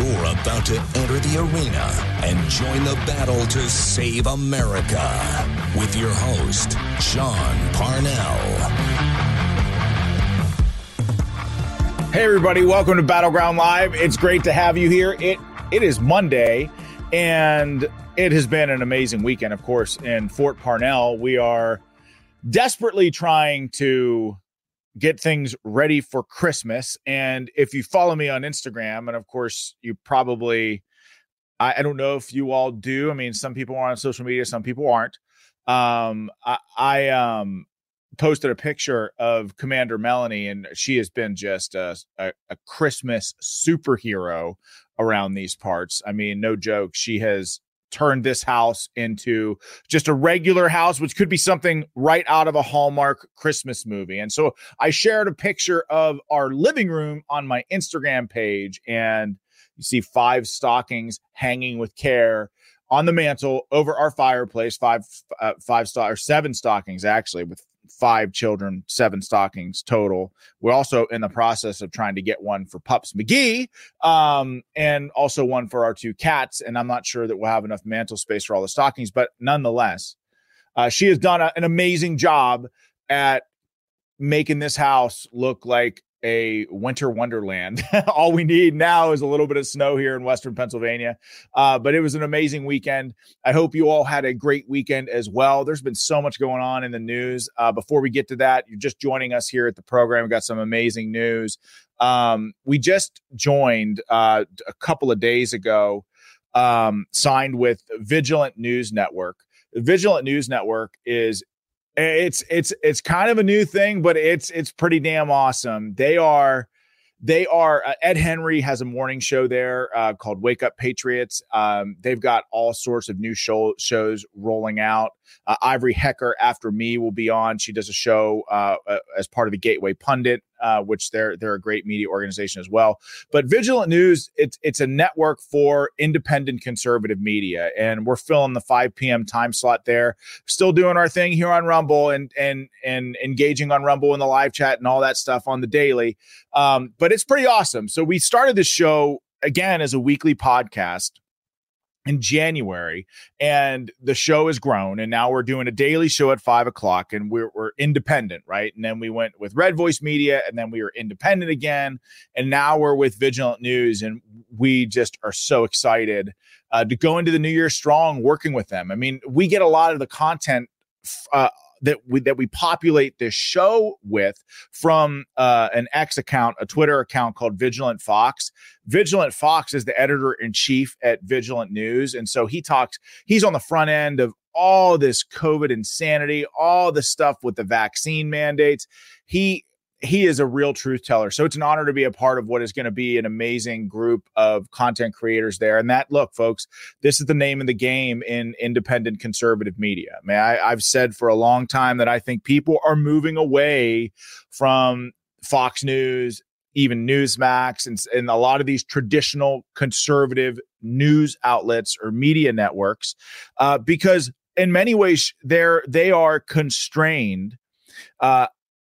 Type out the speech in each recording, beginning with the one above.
You're about to enter the arena and join the battle to save America with your host, Sean Parnell. Hey everybody, welcome to Battleground Live. It's great to have you here. It it is Monday and it has been an amazing weekend of course in Fort Parnell. We are desperately trying to get things ready for Christmas. And if you follow me on Instagram, and of course, you probably, I, I don't know if you all do. I mean, some people are on social media, some people aren't. Um, I, I um, posted a picture of Commander Melanie, and she has been just a, a, a Christmas superhero around these parts. I mean, no joke. She has turned this house into just a regular house, which could be something right out of a Hallmark Christmas movie. And so I shared a picture of our living room on my Instagram page, and you see five stockings hanging with care on the mantle over our fireplace. Five, uh, five stock or seven stockings actually with five children, seven stockings total. We're also in the process of trying to get one for Pups McGee, um, and also one for our two cats. And I'm not sure that we'll have enough mantle space for all the stockings, but nonetheless, uh, she has done a, an amazing job at making this house look like a winter wonderland. All we need now is a little bit of snow here in Western Pennsylvania. Uh, but it was an amazing weekend. I hope you all had a great weekend as well. There's been so much going on in the news. Uh, before we get to that, you're just joining us here at the program. We got some amazing news. Um, we just joined uh, a couple of days ago, um, signed with Vigilant News Network. Vigilant News Network is it's it's it's kind of a new thing, but it's it's pretty damn awesome. They are they are uh, Ed Henry has a morning show there uh, called Wake Up Patriots. Um, they've got all sorts of new show, shows rolling out. Uh, Ivory Hecker after me will be on. She does a show uh, uh, as part of the Gateway Pundit, uh, which they're they're a great media organization as well. But Vigilant News, it's it's a network for independent conservative media, and we're filling the 5 p.m. time slot there. Still doing our thing here on Rumble and and and engaging on Rumble in the live chat and all that stuff on the daily. Um, but it's pretty awesome. So we started this show again as a weekly podcast in January, and the show has grown. And now we're doing a daily show at five o'clock, and we're, we're independent, right? And then we went with Red Voice Media, and then we were independent again. And now we're with Vigilant News, and we just are so excited uh, to go into the new year strong working with them. I mean, we get a lot of the content. Uh, that we that we populate this show with from uh, an X account, a Twitter account called Vigilant Fox. Vigilant Fox is the editor in chief at Vigilant News, and so he talks. He's on the front end of all this COVID insanity, all the stuff with the vaccine mandates. He he is a real truth teller. So it's an honor to be a part of what is going to be an amazing group of content creators there. And that, look, folks, this is the name of the game in independent conservative media. I mean, I, I've said for a long time that I think people are moving away from Fox News, even Newsmax, and, and a lot of these traditional conservative news outlets or media networks, uh, because in many ways they're they are constrained uh,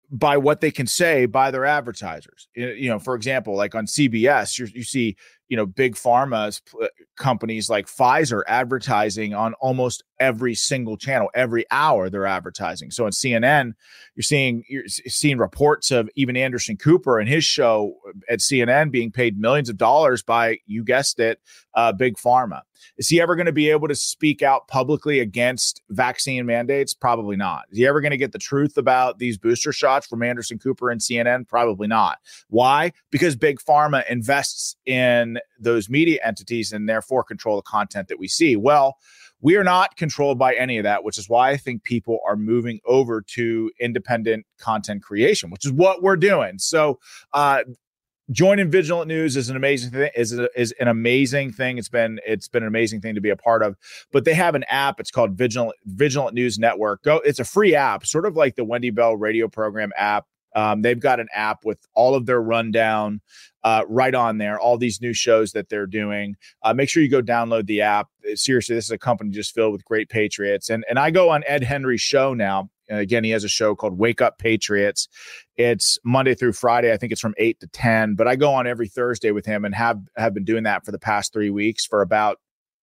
by what they can say by their advertisers. You know, for example, like on CBS, you see, you know, big pharma uh, companies like Pfizer advertising on almost every single channel, every hour they're advertising. So on CNN, you're seeing you're seeing reports of even Anderson Cooper and his show at CNN being paid millions of dollars by you guessed it, uh, big pharma. Is he ever going to be able to speak out publicly against vaccine mandates? Probably not. Is he ever going to get the truth about these booster shots from Anderson Cooper and CNN? Probably not. Why? Because big pharma invests in those media entities and therefore control the content that we see. Well, we are not controlled by any of that, which is why I think people are moving over to independent content creation, which is what we're doing. So, uh, joining Vigilant News is an amazing thing. is is an amazing thing. It's been it's been an amazing thing to be a part of. But they have an app. It's called Vigilant Vigilant News Network. Go. It's a free app, sort of like the Wendy Bell radio program app. Um, they've got an app with all of their rundown uh, right on there, all these new shows that they're doing. Uh, make sure you go download the app. Seriously, this is a company just filled with great patriots. And and I go on Ed Henry's show now. again, he has a show called Wake Up Patriots. It's Monday through Friday. I think it's from eight to ten. But I go on every Thursday with him and have have been doing that for the past three weeks for about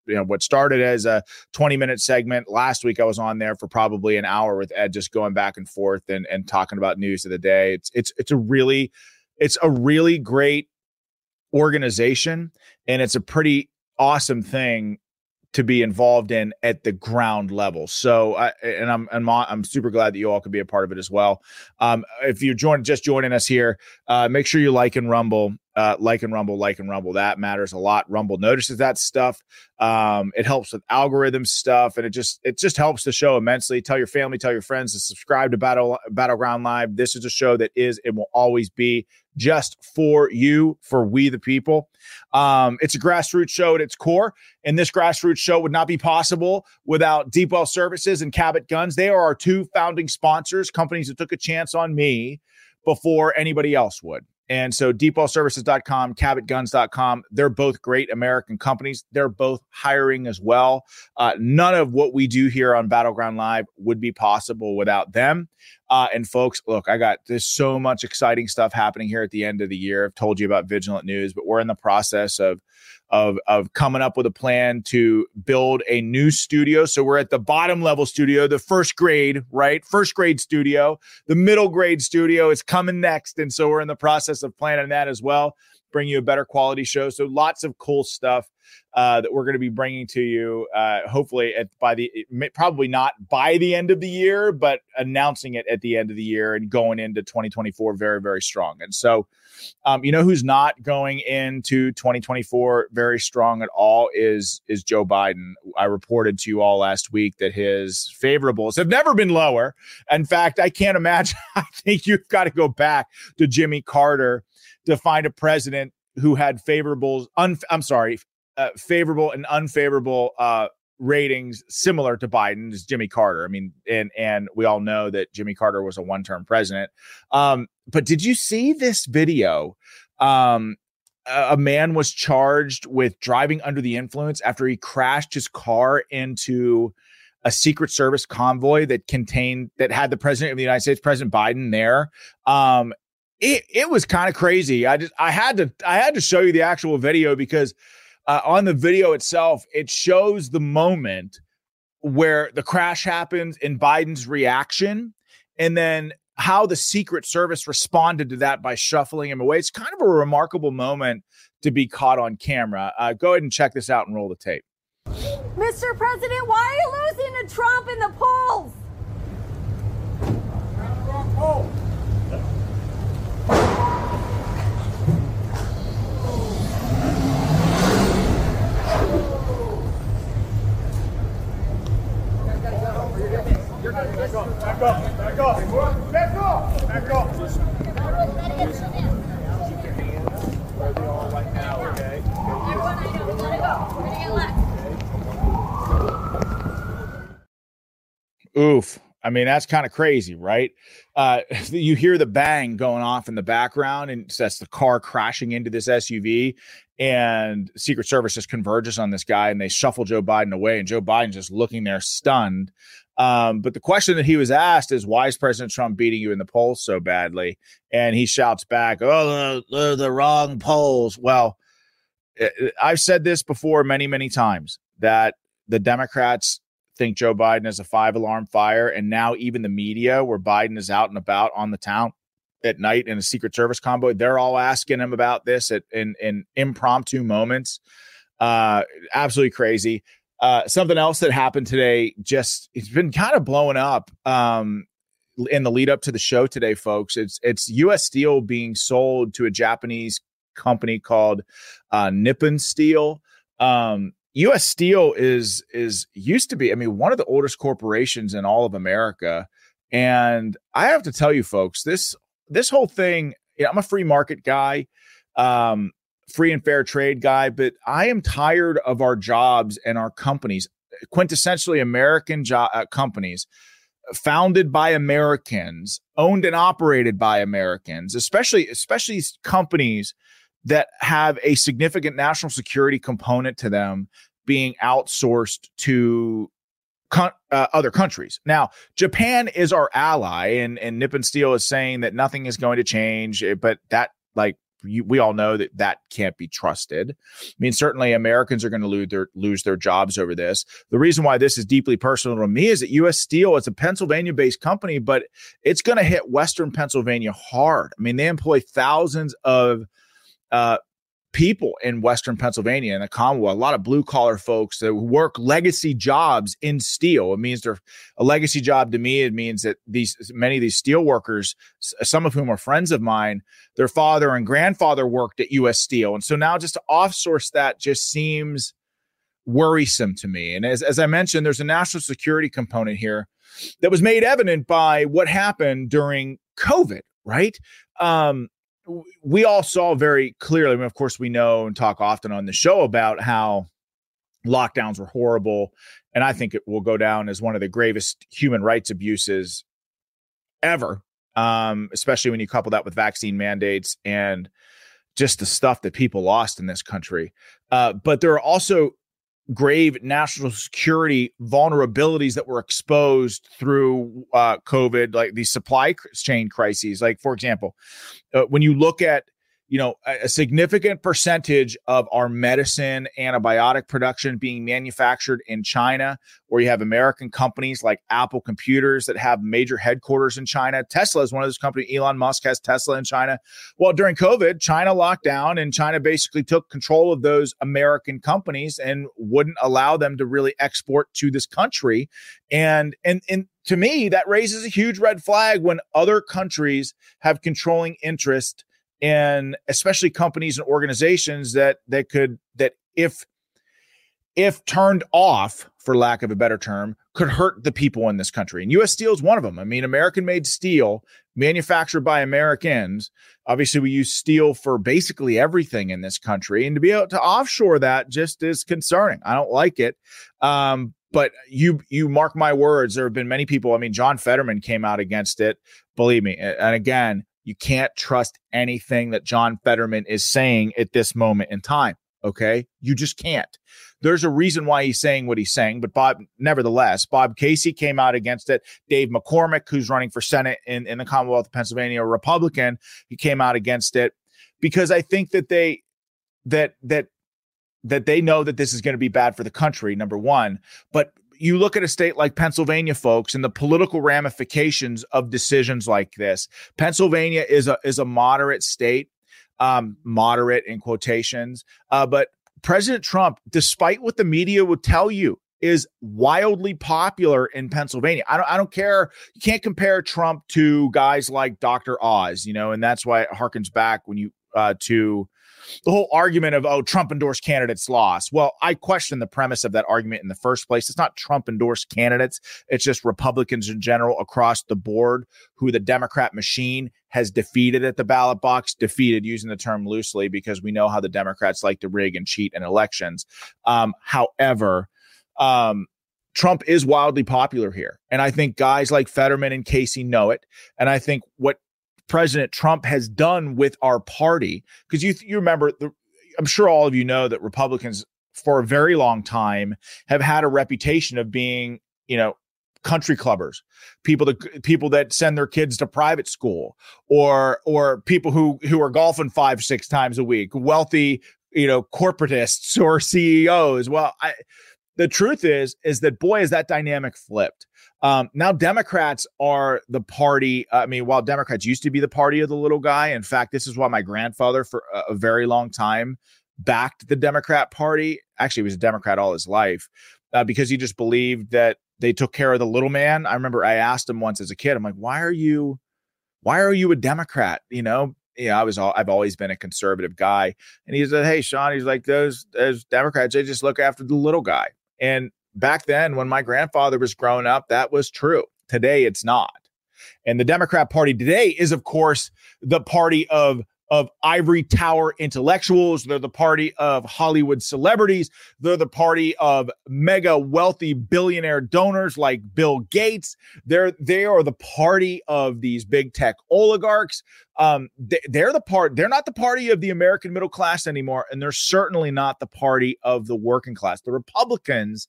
you know what started as a 20 minute segment last week i was on there for probably an hour with ed just going back and forth and and talking about news of the day it's it's it's a really it's a really great organization and it's a pretty awesome thing to be involved in at the ground level. So, I, and I'm, I'm I'm super glad that you all could be a part of it as well. Um, if you're joining, just joining us here, uh, make sure you like and rumble uh, like and rumble, like and rumble. That matters a lot. Rumble notices that stuff. Um, it helps with algorithm stuff, and it just it just helps the show immensely. Tell your family, tell your friends to subscribe to Battle Battleground Live. This is a show that is and will always be just for you, for we the people. Um, it's a grassroots show at its core, and this grassroots show would not be possible without Deepwell Services and Cabot Guns. They are our two founding sponsors, companies that took a chance on me before anybody else would. And so deepwellservices.com, cabotguns.com, they're both great American companies. They're both hiring as well. Uh, none of what we do here on Battleground Live would be possible without them. Uh, and folks, look, I got there's so much exciting stuff happening here at the end of the year. I've told you about Vigilant News, but we're in the process of of of coming up with a plan to build a new studio. So we're at the bottom level studio, the first grade, right? First grade studio. The middle grade studio is coming next, and so we're in the process of planning that as well. Bring you a better quality show. So lots of cool stuff uh, that we're going to be bringing to you. Uh, hopefully, at by the probably not by the end of the year, but announcing it at the end of the year and going into 2024 very very strong. And so, um, you know, who's not going into 2024 very strong at all is is Joe Biden. I reported to you all last week that his favorables have never been lower. In fact, I can't imagine. I think you've got to go back to Jimmy Carter to find a president who had favorables. Un, I'm sorry, uh, favorable and unfavorable uh, ratings similar to Biden's Jimmy Carter. I mean, and and we all know that Jimmy Carter was a one-term president. Um, but did you see this video? Um, a man was charged with driving under the influence after he crashed his car into a secret service convoy that contained that had the president of the United States, President Biden, there. Um, it it was kind of crazy. I just I had to I had to show you the actual video because uh, on the video itself, it shows the moment where the crash happens and Biden's reaction, and then how the Secret Service responded to that by shuffling him away. It's kind of a remarkable moment to be caught on camera. Uh, go ahead and check this out and roll the tape. Mr. President, why are you losing to Trump in the polls? Back off, back off, back off, back off, back off. Oof. I mean, that's kind of crazy, right? Uh, you hear the bang going off in the background, and that's the car crashing into this SUV. And Secret Service just converges on this guy and they shuffle Joe Biden away. And Joe Biden's just looking there stunned. Um, but the question that he was asked is, why is President Trump beating you in the polls so badly? And he shouts back, oh, they're the wrong polls. Well, I've said this before many, many times that the Democrats think Joe Biden is a five alarm fire. And now even the media, where Biden is out and about on the town at night in a Secret Service combo, they're all asking him about this at, in, in impromptu moments. Uh, absolutely crazy. Uh, something else that happened today, just it's been kind of blowing up. Um, in the lead up to the show today, folks, it's it's U.S. Steel being sold to a Japanese company called uh, Nippon Steel. Um, U.S. Steel is is used to be, I mean, one of the oldest corporations in all of America. And I have to tell you, folks, this this whole thing. You know, I'm a free market guy, um, free and fair trade guy, but I am tired of our jobs and our companies, quintessentially American jo- uh, companies, founded by Americans, owned and operated by Americans, especially especially companies that have a significant national security component to them being outsourced to uh, other countries. Now, Japan is our ally, and and Nippon Steel is saying that nothing is going to change, eh, but that like you, we all know that that can't be trusted. I mean, certainly Americans are going to lose their lose their jobs over this. The reason why this is deeply personal to me is that U.S. Steel is a Pennsylvania-based company, but it's going to hit Western Pennsylvania hard. I mean, they employ thousands of uh, people in Western Pennsylvania and the Commonwealth, a lot of blue collar folks that work legacy jobs in steel. It means they're a legacy job to me. It means that these many of these steel workers, some of whom are friends of mine, their father and grandfather worked at U.S. Steel, and so now just to offsource that just seems worrisome to me. And as as I mentioned, there's a national security component here that was made evident by what happened during COVID. Right. Um, we all saw very clearly. I mean, of course, we know and talk often on the show about how lockdowns were horrible. And I think it will go down as one of the gravest human rights abuses ever, um, especially when you couple that with vaccine mandates and just the stuff that people lost in this country. Uh, but there are also grave national security vulnerabilities that were exposed through uh, COVID, like these supply chain crises. Like, for example, uh, when you look at you know, a, significant percentage of our medicine antibiotic production being manufactured in China, or you have American companies like Apple Computers that have major headquarters in China. Tesla is one of those companies. Elon Musk has Tesla in China. Well, during COVID, China locked down and China basically took control of those American companies and wouldn't allow them to really export to this country. And and and to me, that raises a huge red flag when other countries have controlling interest and especially companies and organizations that that could that if if turned off for lack of a better term could hurt the people in this country. And U.S. Steel is one of them i mean american made steel manufactured by americans. Obviously we use steel for basically everything in this country. And to be able to offshore that just is concerning. I don't like it. Um, but you you mark my words there have been many people i mean john fetterman came out against it believe me. And again you can't trust anything that John Fetterman is saying at this moment in time. Okay. You just can't. There's a reason why he's saying what he's saying, but Bob, nevertheless, Bob Casey came out against it. Dave McCormick, who's running for Senate in, in the Commonwealth of Pennsylvania, a Republican, he came out against it because I think that they, that, that, that they know that this is going to be bad for the country, number one. But you look at a state like Pennsylvania, folks, and the political ramifications of decisions like this. Pennsylvania is a is a moderate state, um, moderate in quotations, uh, but President Trump, despite what the media would tell you, is wildly popular in Pennsylvania. I don't I don't care. You can't compare Trump to guys like Dr. Oz, you know, and that's why it harkens back when you uh, to the whole argument of oh Trump endorsed candidates lost. Well, I question the premise of that argument in the first place. It's not Trump endorsed candidates. It's just Republicans in general across the board who the Democrat machine has defeated at the ballot box. Defeated using the term loosely because we know how the Democrats like to rig and cheat in elections. Um, however, um, Trump is wildly popular here. And I think guys like Fetterman and Casey know it. And I think what President Trump has done with our party. Because you you remember, the, I'm sure all of you know that Republicans for a very long time have had a reputation of being, you know, country clubbers, people that people that send their kids to private school, or or people who who are golfing five six times a week, wealthy, you know, corporatists or CEOs. Well, I the truth is is that boy is that dynamic flipped. Um, now democrats are the party i mean while democrats used to be the party of the little guy in fact this is why my grandfather for a, very long time backed the democrat party. Actually he was a democrat all his life uh, because he just believed that they took care of the little man. I remember i asked him once as a kid i'm like why are you why are you a democrat? You know? Yeah, I was all, I've always been a conservative guy. And he said, Hey, Sean, he's like, those, those Democrats, they just look after the little guy. And back then, when my grandfather was growing up, that was true. Today, it's not. And the Democrat Party today is, of course, the party of of ivory tower intellectuals. They're the party of Hollywood celebrities. They're the party of mega wealthy billionaire donors like Bill Gates. They're they are the party of these big tech oligarchs. Um, they, they're the part. They're not the party of the American middle class anymore, and they're certainly not the party of the working class. The Republicans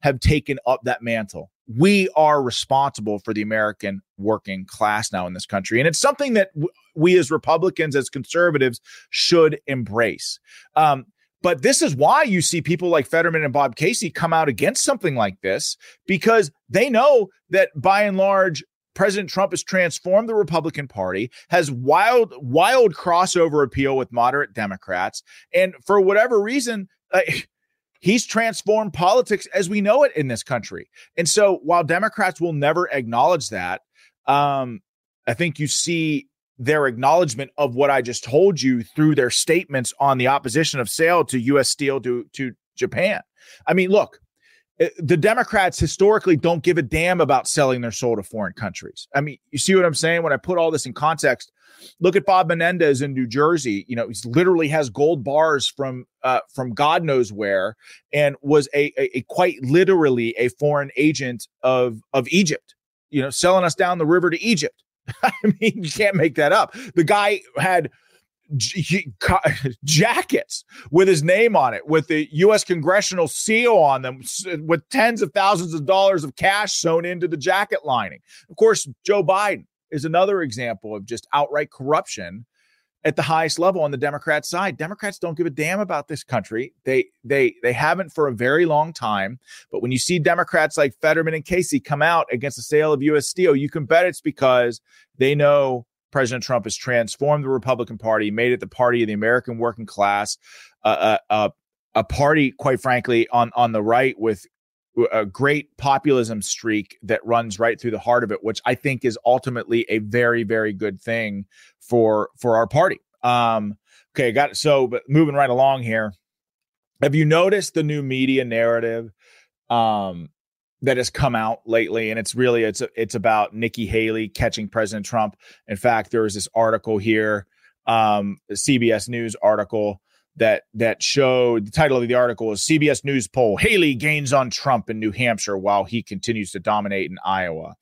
have taken up that mantle we are responsible for the American working class now in this country. And it's something that we as Republicans, as conservatives, should embrace. Um, but this is why you see people like Fetterman and Bob Casey come out against something like this because they know that by and large, President Trump has transformed the Republican Party, has wild, wild crossover appeal with moderate Democrats. And for whatever reason, uh, He's transformed politics as we know it in this country. And so while Democrats will never acknowledge that, um, I think you see their acknowledgement of what I just told you through their statements on the opposition of sale to U.S. steel to, to Japan. I mean, look, eh, the Democrats historically don't give a damn about selling their soul to foreign countries. I mean, you see what I'm saying? When I put all this in context, Look at Bob Menendez in New Jersey. You know, he literally has gold bars from uh, from God knows where, and was a, a, a quite literally a foreign agent of of Egypt. You know, selling us down the river to Egypt. I mean, you can't make that up. The guy had j- jackets with his name on it, with the U.S. congressional seal on them, with tens of thousands of dollars of cash sewn into the jacket lining. Of course, Joe Biden is another example of just outright corruption at the highest level on the Democrat side. Democrats don't give a damn about this country. They they they haven't for a very long time. But when you see Democrats like Fetterman and Casey come out against the sale of U.S. Steel, you can bet it's because they know President Trump has transformed the Republican Party, made it the party of the American working class, uh, uh, uh, a party, quite frankly, on on the right with a great populism streak that runs right through the heart of it, which I think is ultimately a very, very good thing for for our party. Um, okay, got it. So, but moving right along here, have you noticed the new media narrative um, that has come out lately? And it's really it's it's about Nikki Haley catching President Trump. In fact, there was this article here, um, CBS News article that that showed the title of the article is CBS News poll Haley gains on Trump in New Hampshire while he continues to dominate in Iowa.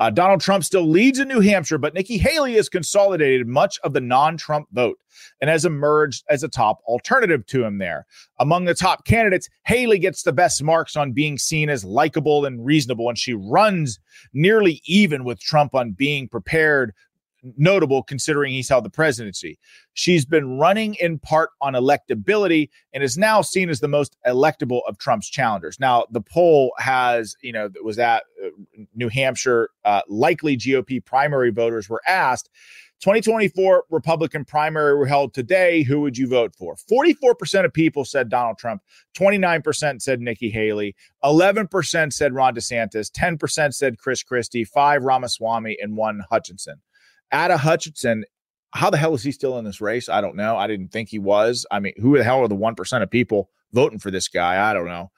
Uh, Donald Trump still leads in New Hampshire, but Nikki Haley has consolidated much of the non-Trump vote and has emerged as a top alternative to him there. Among the top candidates, Haley gets the best marks on being seen as likable and reasonable, and she runs nearly even with Trump on being prepared notable considering he's held the presidency. She's been running in part on electability and is now seen as the most electable of Trump's challengers. Now, the poll has, you know, was that uh, New Hampshire uh, likely GOP primary voters were asked. 2024 Republican primary were held today. Who would you vote for? 44% of people said Donald Trump, 29% said Nikki Haley, 11% said Ron DeSantis, 10% said Chris Christie, 5 Ramaswamy, and 1 Hutchinson. Asa Hutchinson how the hell is he still in this race? I don't know. I didn't think he was. I mean, who the hell are the 1% of people voting for this guy? I don't know.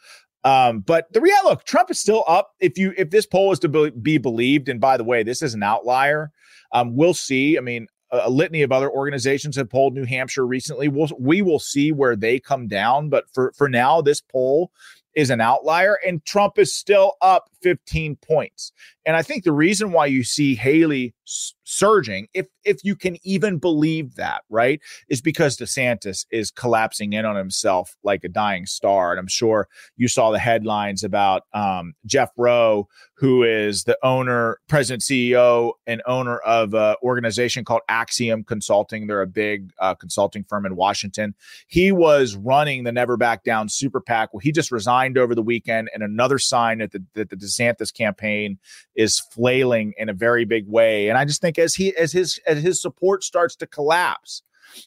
Um, but the reality, look, Trump is still up. If you if this poll is to be, be believed, and by the way, this is an outlier. Um, we'll see. I mean, a, a, litany of other organizations have polled New Hampshire recently. We'll we will see where they come down. But for for now, this poll is an outlier, and Trump is still up 15 points. And I think the reason why you see Haley surging, if if you can even believe that, right, is because DeSantis is collapsing in on himself like a dying star. And I'm sure you saw the headlines about um, Jeff Roe, who is the owner, president, CEO, and owner of an organization called Axiom Consulting. They're a big uh, consulting firm in Washington. He was running the Never Back Down Super PAC. Well, he just resigned over the weekend, and another sign that the, that the DeSantis campaign is flailing in a very big way. And I just think as he as his as his support starts to collapse,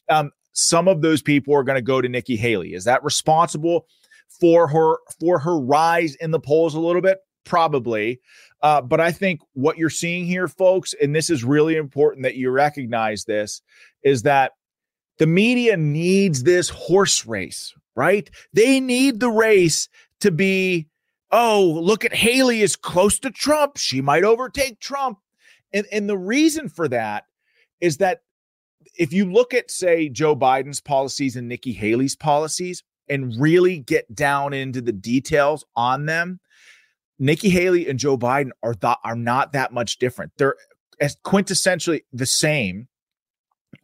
um, some of those people are going to go to Nikki Haley. Is that responsible for her for her rise in the polls a little bit? Probably. Uh, but I think what you're seeing here, folks, and this is really important that you recognize this, is that the media needs this horse race, right? They need the race to be oh, look at Haley is close to Trump. She might overtake Trump. And, and the reason for that is that if you look at, say, Joe Biden's policies and Nikki Haley's policies and really get down into the details on them, Nikki Haley and Joe Biden are th- are not that much different. They're quintessentially the same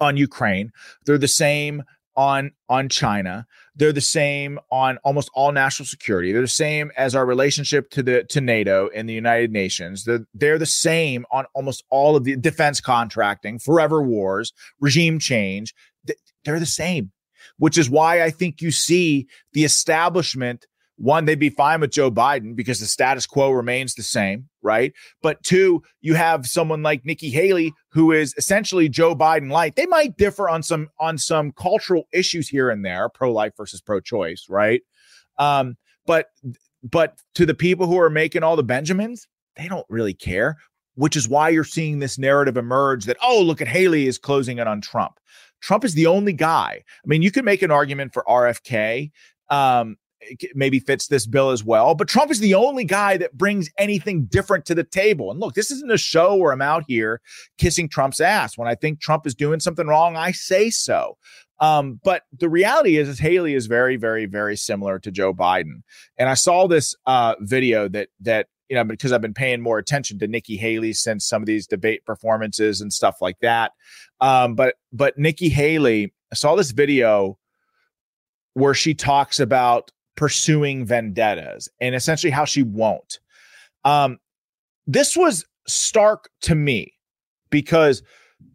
on Ukraine. They're the same on on China. They're the same on almost all national security. They're the same as our relationship to the to NATO and the United Nations. They're, they're the same on almost all of the defense contracting, forever wars, regime change. They're the same, which is why I think you see the establishment one, they'd be fine with Joe Biden because the status quo remains the same, right? But two, you have someone like Nikki Haley who is essentially Joe Biden light. They might differ on some on some cultural issues here and there, pro-life versus pro-choice, right? Um, but but to the people who are making all the Benjamins, they don't really care, which is why you're seeing this narrative emerge that, oh, look at Haley is closing it on Trump. Trump is the only guy. I mean, you could make an argument for RFK. Um, maybe fits this bill as well. But Trump is the only guy that brings anything different to the table. And look, this isn't a show where I'm out here kissing Trump's ass. When I think Trump is doing something wrong, I say so. Um, but the reality is, is Haley is very, very, very similar to Joe Biden. And I saw this uh, video that that you know because I've been paying more attention to Nikki Haley since some of these debate performances and stuff like that. Um, but but Nikki Haley, I saw this video where she talks about pursuing vendettas and essentially how she won't. Um, this was stark to me because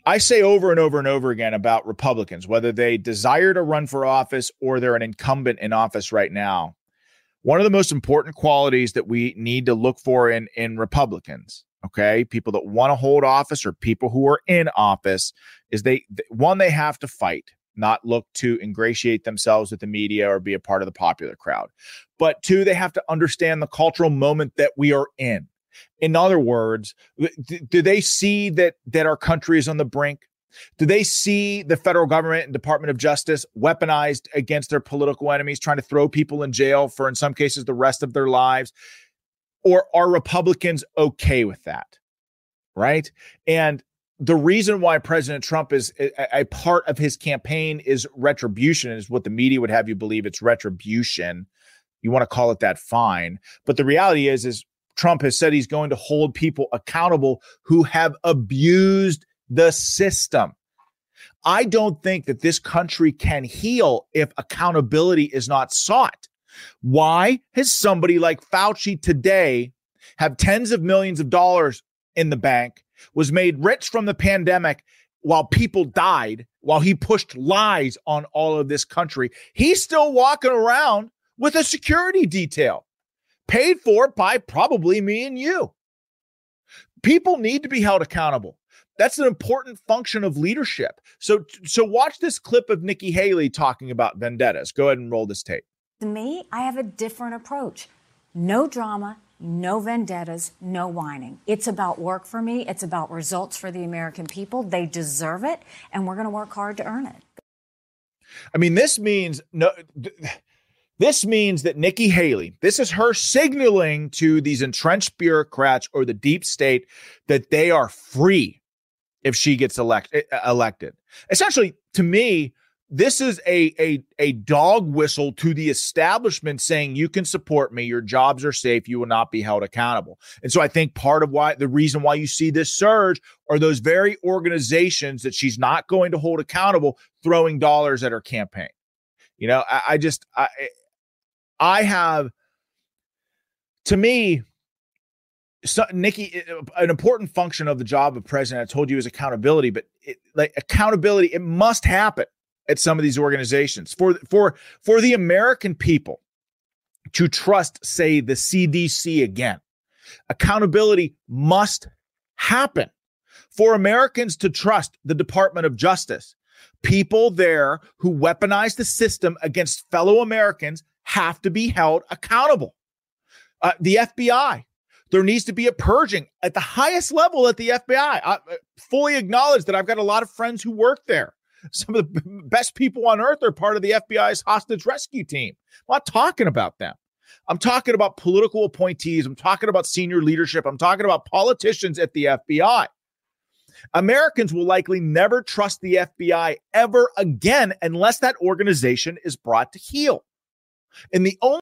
I say over and over and over again about Republicans, whether they desire to run for office or they're an incumbent in office right now. One of the most important qualities that we need to look for in, in Republicans, okay, people that want to hold office or people who are in office, is they, one, they have to fight not look to ingratiate themselves with the media or be a part of the popular crowd. But two, they have to understand the cultural moment that we are in. In other words, do they see that that our country is on the brink? Do they see the federal government and Department of Justice weaponized against their political enemies, trying to throw people in jail for, in some cases, the rest of their lives? Or are Republicans okay with that? Right. And the reason why President Trump is a, a, part of his campaign is retribution, is what the media would have you believe it's retribution. You want to call it that, fine. But the reality is, is Trump has said he's going to hold people accountable who have abused the system. I don't think that this country can heal if accountability is not sought. Why has somebody like Fauci today have tens of millions of dollars in the bank was made rich from the pandemic while people died, while he pushed lies on all of this country. He's still walking around with a security detail paid for by probably me and you. People need to be held accountable. That's an important function of leadership. So, so watch this clip of Nikki Haley talking about vendettas. Go ahead and roll this tape. To me, I have a different approach. No drama, no vendettas, no whining. It's about work for me. It's about results for the American people. They deserve it, and we're going to work hard to earn it. I mean, this means no. This means that Nikki Haley, this is her signaling to these entrenched bureaucrats or the deep state that they are free if she gets elect, elected. Essentially, to me, this is a, a, a dog whistle to the establishment saying you can support me. Your jobs are safe. You will not be held accountable. And so i think part of why the reason why you see this surge are those very organizations that she's not going to hold accountable throwing dollars at her campaign. You know i, I just i i have to me so, Nikki, an important function of the job of president, I told you, is accountability. But it, like accountability, it must happen at some of these organizations for for for the American people to trust, say, the CDC again. Accountability must happen for Americans to trust the Department of Justice. People there who weaponize the system against fellow Americans have to be held accountable. Uh, the FBI, there needs to be a purging at the highest level at the FBI. I fully acknowledge that I've got a lot of friends who work there. Some of the best people on earth are part of the FBI's hostage rescue team. I'm not talking about them. I'm talking about political appointees. I'm talking about senior leadership. I'm talking about politicians at the FBI. Americans will likely never trust the FBI ever again unless that organization is brought to heel. And the only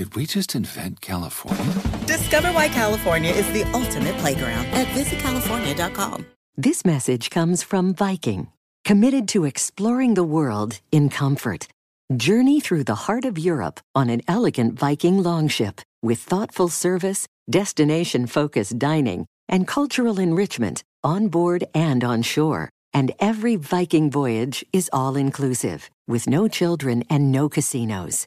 Did we just invent California? Discover why California is the ultimate playground at visitcalifornia.com. This message comes from Viking, committed to exploring the world in comfort. Journey through the heart of Europe on an elegant Viking longship with thoughtful service, destination focused dining, and cultural enrichment on board and on shore. And every Viking voyage is all inclusive, with no children and no casinos.